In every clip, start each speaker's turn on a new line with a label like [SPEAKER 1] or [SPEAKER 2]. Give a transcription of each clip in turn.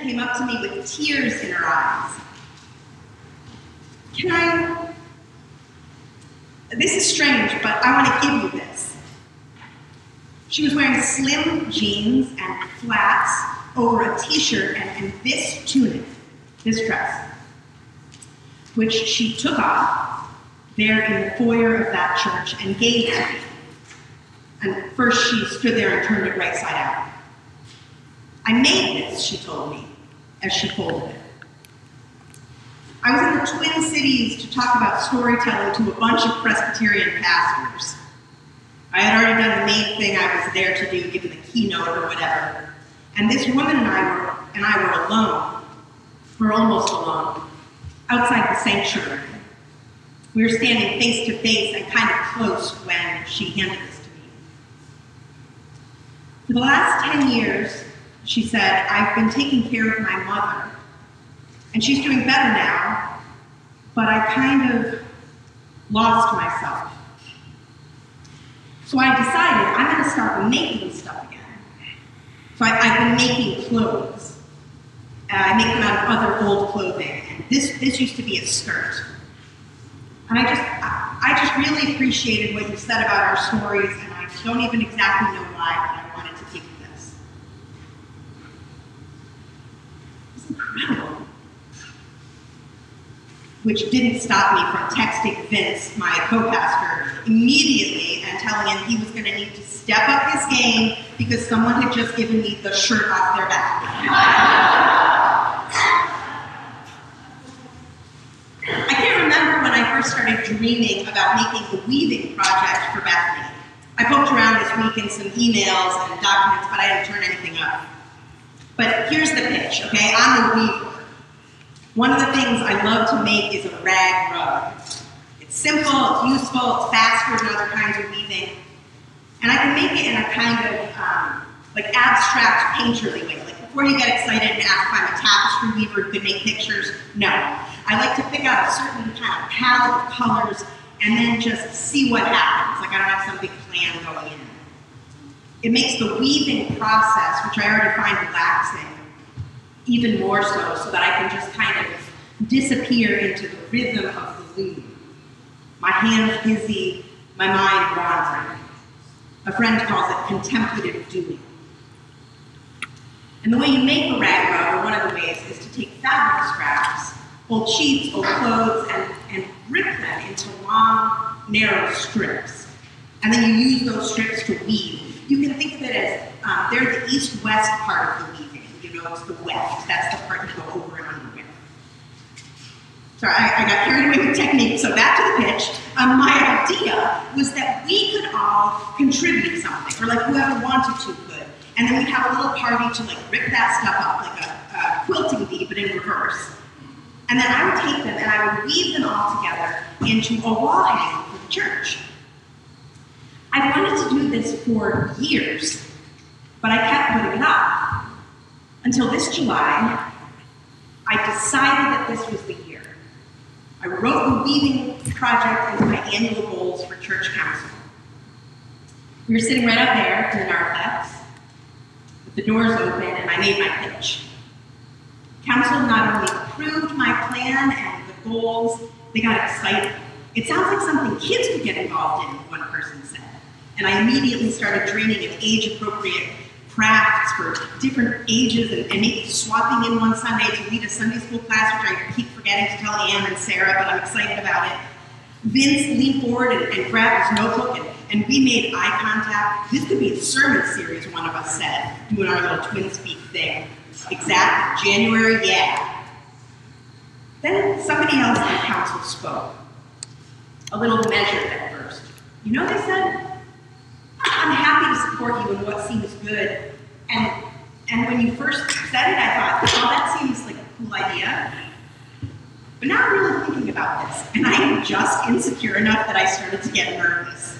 [SPEAKER 1] came up to me with tears in her eyes. Can I? This is strange, but I want to give you this. She was wearing slim jeans and flats over a t shirt and, and this tunic, this dress, which she took off there in the foyer of that church and gave to me. And first she stood there and turned it right side out. I made this, she told me, as she folded it. I was in the Twin Cities to talk about storytelling to a bunch of Presbyterian pastors. I had already done the main thing I was there to do, given the keynote or whatever. And this woman and I were and I were alone. We're almost alone. Outside the sanctuary. We were standing face to face and kind of close when she handed this to me. For the last 10 years, she said, I've been taking care of my mother. And she's doing better now, but I kind of lost myself. So I decided I'm going to start making stuff again. So I, have been making clothes. Uh, I make them out of other old clothing. And this, this used to be a skirt. And I just, I, I just really appreciated what you said about our stories, and I don't even exactly know why, but I wanted to give you this. It's incredible. Which didn't stop me from texting Vince, my co-pastor, immediately and telling him he was going to need to step up his game because someone had just given me the shirt off their back. I can't remember when I first started dreaming about making the weaving project for Bethany. I poked around this week in some emails and documents, but I didn't turn anything up. But here's the pitch, okay? I'm a weaver. One of the things I love to make is a rag rug. It's simple, it's useful, it's faster than other kinds of weaving. And I can make it in a kind of um, like abstract painterly way. Like before you get excited and ask if I'm a tapestry weaver who can make pictures, no. I like to pick out a certain kind of palette of colors and then just see what happens. Like I don't have some big plan going in. It makes the weaving process, which I already find relaxing, even more so, so that I can just kind of disappear into the rhythm of the loom. My hands busy, my mind wandering. A friend calls it contemplative doing. And the way you make a rag rug, or one of the ways, is to take fabric scraps, old sheets, old clothes, and, and rip them into long, narrow strips. And then you use those strips to weave. You can think of it as um, they're the east-weft part of the weaving. You know, it's the west. That's the part you go over and under with. Sorry, I, I, got carried away with technique. So back to the pitch. Um, my idea was that we could all contribute something, or like whoever wanted to could. And then we'd have a little party to like rip that stuff up, like a, a quilting bee, but in reverse. And then I would take them and I would weave them all together into a wall hanging for the church. I wanted to do this for years, but I kept putting it off. Until this July, I decided that this was the year. I wrote the weaving project into my annual goals for church council. We were sitting right up there in the narthex, with the doors open, and I made my pitch. Council not only approved my plan and the goals, they got excited. It sounds like something kids could get involved in, one person said. And I immediately started training in age-appropriate crafts for different ages and, and maybe swapping in one Sunday to lead a Sunday school class, which I keep forgetting to tell Anne and Sarah, but I'm excited about it. Vince leaned forward and, and grabbed his notebook, and, and we made eye contact. This could be a sermon series, one of us said, doing our little twin speak thing. Exactly, January, yeah. Then somebody else in the council spoke, a little measured at first. You know, what they said, I'm happy to support you in what seems good. And, and when you first said it, I thought, oh, that seems like a cool idea. But now I'm really thinking about this, and I am just insecure enough that I started to get nervous.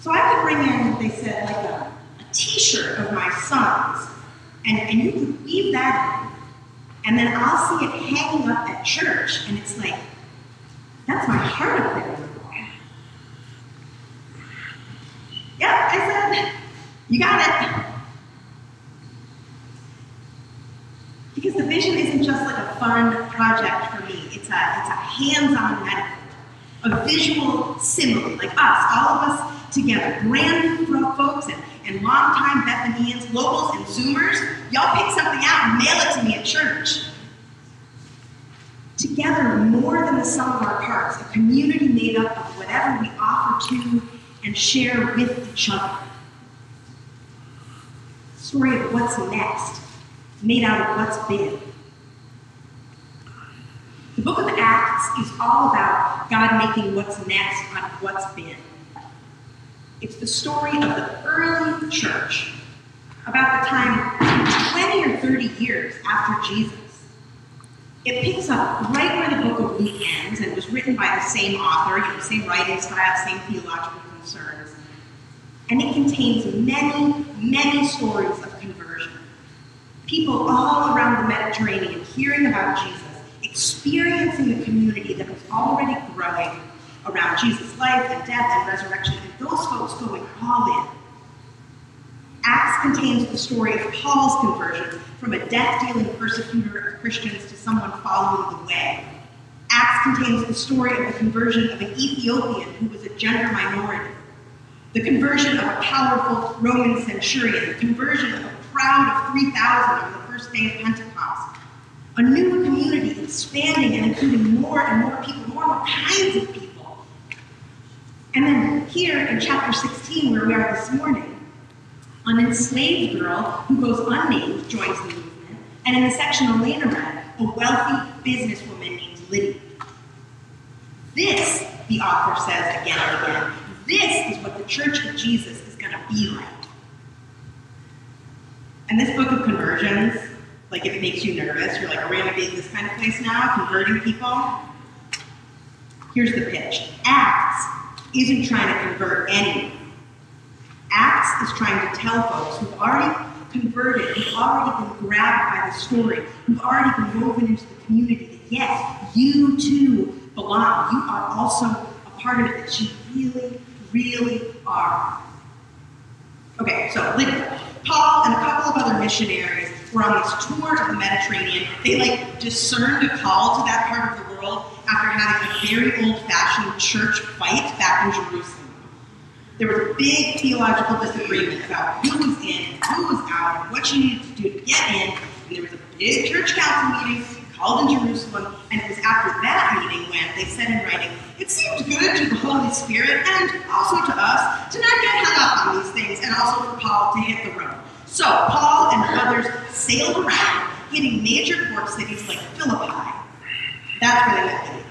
[SPEAKER 1] So I could bring in, they said, like a, a t-shirt of my son's, and, and you could weave that in, and then I'll see it hanging up at church, and it's like, that's my heart up there. Yeah, I said, you got it. Because the vision isn't just like a fun project for me, it's a, it's a hands on metaphor, a visual simile, like us, all of us together, brand new folks and, and longtime Bethanians, locals, and Zoomers. Y'all pick something out and mail it to me at church. Together, more than the sum of our parts, a community made up of whatever we offer to and share with each other. Story of what's next made out of what's been. The book of Acts is all about God making what's next out of what's been. It's the story of the early church, about the time 20 or 30 years after Jesus. It picks up right where the book of Luke ends and was written by the same author, you know, same writing style, same theological concerns. And it contains many, many stories of conversion people all around the Mediterranean hearing about Jesus, experiencing the community that was already growing around Jesus' life and death and resurrection, and those folks going all in. Acts contains the story of Paul's conversion from a death dealing persecutor of Christians to someone following the way. Acts contains the story of the conversion of an Ethiopian who was a gender minority, the conversion of a powerful Roman centurion, the conversion of a crowd of 3,000 on the first day of Pentecost. A new community expanding and including more and more people, more and more kinds of people. And then here in chapter 16, where we are this morning, an enslaved girl who goes unnamed joins the movement, and in the section Elena read, a wealthy businesswoman named Lydia. This, the author says again and again, this is what the Church of Jesus is going to be like. And this book of conversions, like if it makes you nervous, you're like, are we going to be this kind of place now, converting people? Here's the pitch Acts isn't trying to convert anyone. Acts is trying to tell folks who've already converted, who've already been grabbed by the story, who've already been woven into the community, that yes, you too belong. You are also a part of it, that you really, really are. Okay, so Lydia. Paul and a couple of other missionaries were on this tour of the Mediterranean. They like discerned a call to that part of the world after having a very old-fashioned church fight back in Jerusalem. There was a big theological disagreement about who was in who was out and what you needed to do to get in. And there was a big church council meeting called in Jerusalem, and it was after that meeting when they said in writing, it seemed good to the Holy Spirit and also to us to not get hung up on these things, and also for Paul to hit the road. So Paul and others sailed around, hitting major port cities like Philippi. That's where they met Lydia.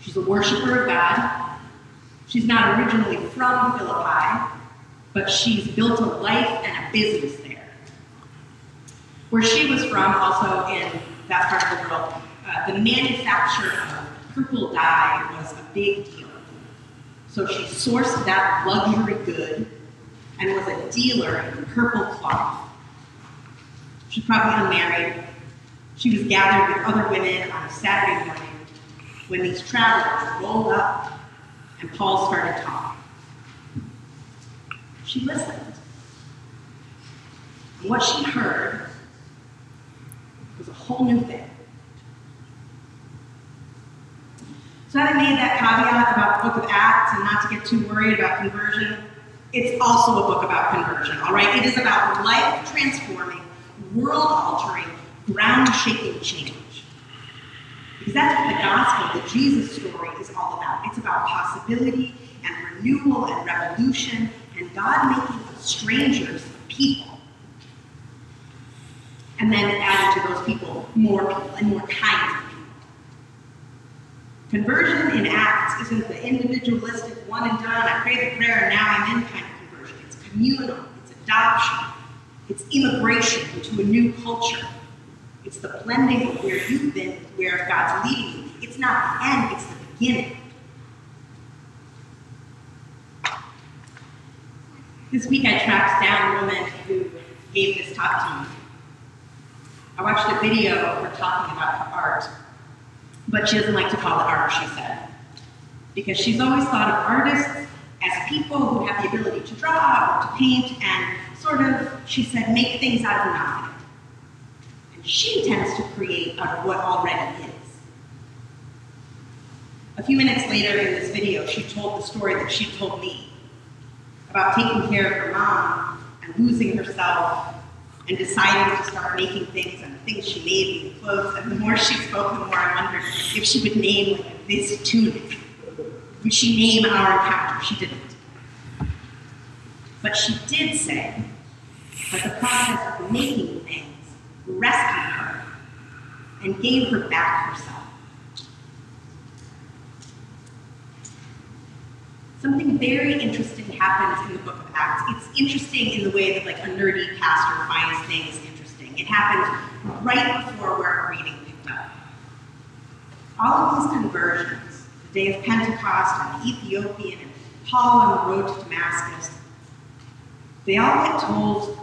[SPEAKER 1] She's a worshiper of God. She's not originally from Philippi, but she's built a life and a business there. Where she was from, also in that part of the world, uh, the manufacture of purple dye was a big deal. So she sourced that luxury good and was a dealer in purple cloth. She's probably unmarried. She was gathered with other women on a Saturday morning when these travelers rolled up and Paul started talking. She listened. And what she heard whole new thing. So having made that caveat about the book of Acts and not to get too worried about conversion, it's also a book about conversion, all right? It is about life transforming, world altering, ground shaking change. Because that's what the gospel, the Jesus story, is all about. It's about possibility and renewal and revolution and God making strangers people. And then adding to those people more people and more. Conversion in Acts isn't the individualistic one and done, I pray the prayer and now I'm in kind of conversion. It's communal, it's adoption, it's immigration into a new culture. It's the blending of where you've been where God's leading you. It's not the end, it's the beginning. This week I tracked down a woman who gave this talk to me. I watched a video of her talking about art but she doesn't like to call it art, she said. Because she's always thought of artists as people who have the ability to draw or to paint and sort of, she said, make things out of nothing. And she tends to create out of what already is. A few minutes later in this video, she told the story that she told me about taking care of her mom and losing herself and deciding to start making things and the things she made being clothes. And the more she spoke, the more I wondered if she would name like this tunic. Would she name our encounter? She didn't. But she did say that the process of making things rescued her and gave her back herself. Something very interesting happens in the book of Acts. It's interesting in the way that like a nerdy pastor finds things interesting. It happens right before where our reading picked up. All of these conversions, the day of Pentecost and the Ethiopian and Paul on the road to Damascus, they all get told,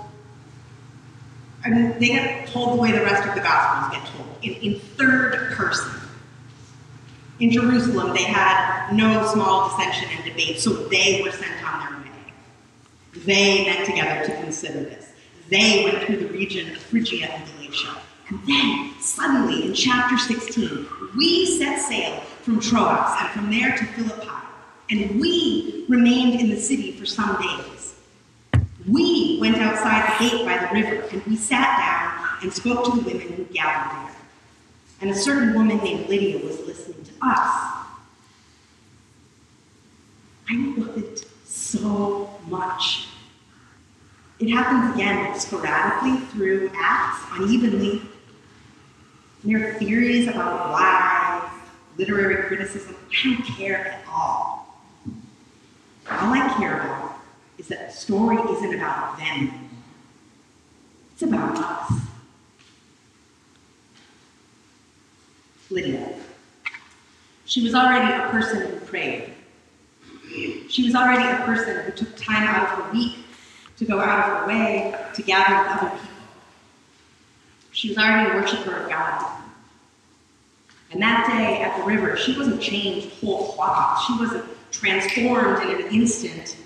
[SPEAKER 1] I mean, they get told the way the rest of the Gospels get told, in, in third person. In Jerusalem, they had no small dissension and debate, so they were sent on their way. They met together to consider this. They went through the region of Phrygia and Galatia. And then, suddenly, in chapter 16, we set sail from Troas and from there to Philippi. And we remained in the city for some days. We went outside the gate by the river, and we sat down and spoke to the women who gathered there. And a certain woman named Lydia was listening to us. I love it so much. It happens again sporadically through acts, unevenly. And theories about why, literary criticism. I don't care at all. All I care about is that the story isn't about them. It's about us. Lydia. She was already a person who prayed. She was already a person who took time out of her week to go out of her way to gather with other people. She was already a worshiper of God. And that day at the river, she wasn't changed whole cloth. She wasn't transformed in an instant.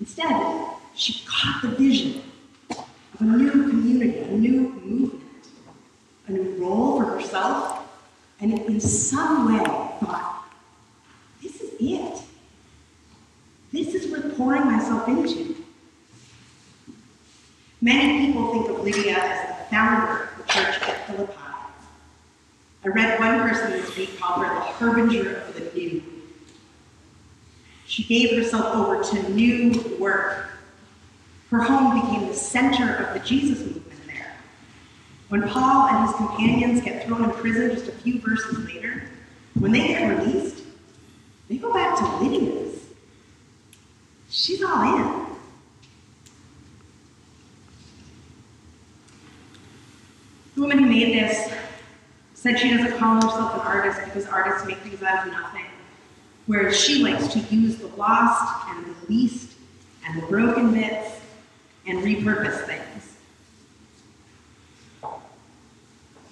[SPEAKER 1] Instead, she caught the vision of a new community, a new movement, a new role for herself, and in some way thought, this is it. This is worth pouring myself into. Many people think of Lydia as the founder of the church at Philippi. I read one person this week call her the harbinger of the new. She gave herself over to new work. Her home became the center of the Jesus movement. When Paul and his companions get thrown in prison just a few verses later, when they get released, they go back to Lydia's. She's all in. The woman who made this said she doesn't call herself an artist because artists make things out of nothing, whereas she likes to use the lost and the least and the broken bits and repurpose things.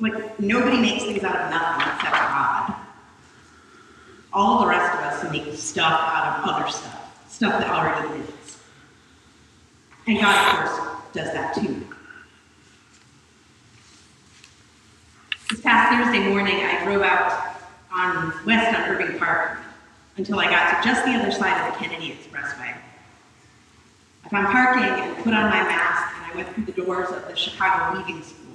[SPEAKER 1] Like, nobody makes things out of nothing except God. All the rest of us make stuff out of other stuff, stuff that already is. And God, of course, does that too. This past Thursday morning, I drove out on west on Irving Park until I got to just the other side of the Kennedy Expressway. I found parking and put on my mask, and I went through the doors of the Chicago Weaving School.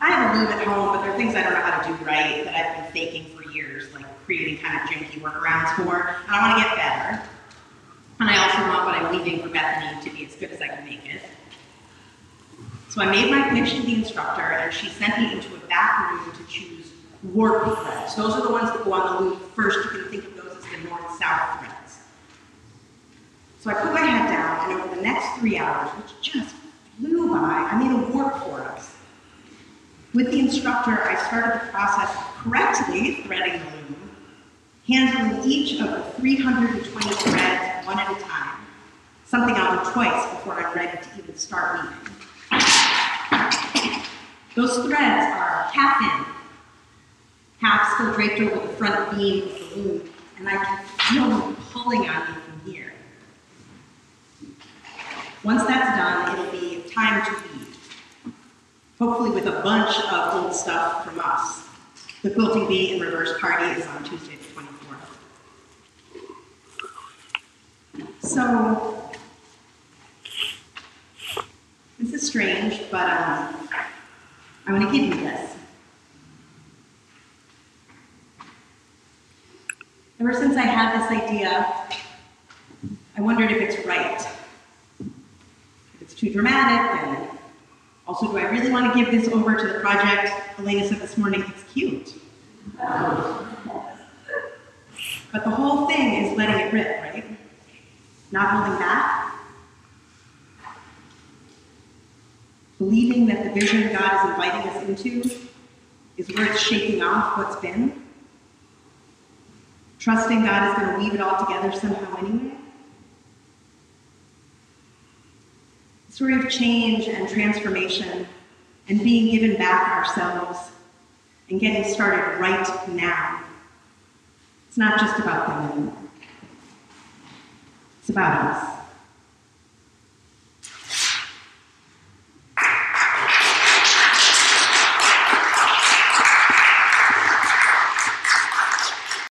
[SPEAKER 1] I have a loom at home, but there are things I don't know how to do right that I've been faking for years, like creating kind of janky workarounds for, and I want to get better. And I also want what I'm leaving for Bethany to be as good as I can make it. So I made my pitch to the instructor, and she sent me into a back room to choose warp threads. Those are the ones that go on the loom first. You can think of those as the north-south threads. So I put my head down, and over the next three hours, which just flew by, I made a warp for us. With the instructor, I started the process of correctly threading the loom, handling each of the 320 threads one at a time, something I'll do twice before I'm ready to even start weaving. Those threads are half in, half still draped over the front beam of the loom, and I can feel them pulling on me from here. Once that's done, it'll be time to weave. Hopefully with a bunch of old stuff from us. The Quilting Bee in Reverse Party is on Tuesday, the 24th. So, this is strange, but um, I'm going to give you this. Ever since I had this idea, I wondered if it's right. If it's too dramatic, and also, do I really want to give this over to the project? Elena said this morning, it's cute. But the whole thing is letting it rip, right? Not holding back. Believing that the vision God is inviting us into is worth shaking off what's been. Trusting God is going to weave it all together somehow anyway. Story of change and transformation and being given back ourselves and getting started right now. It's not just about them anymore. It's about us.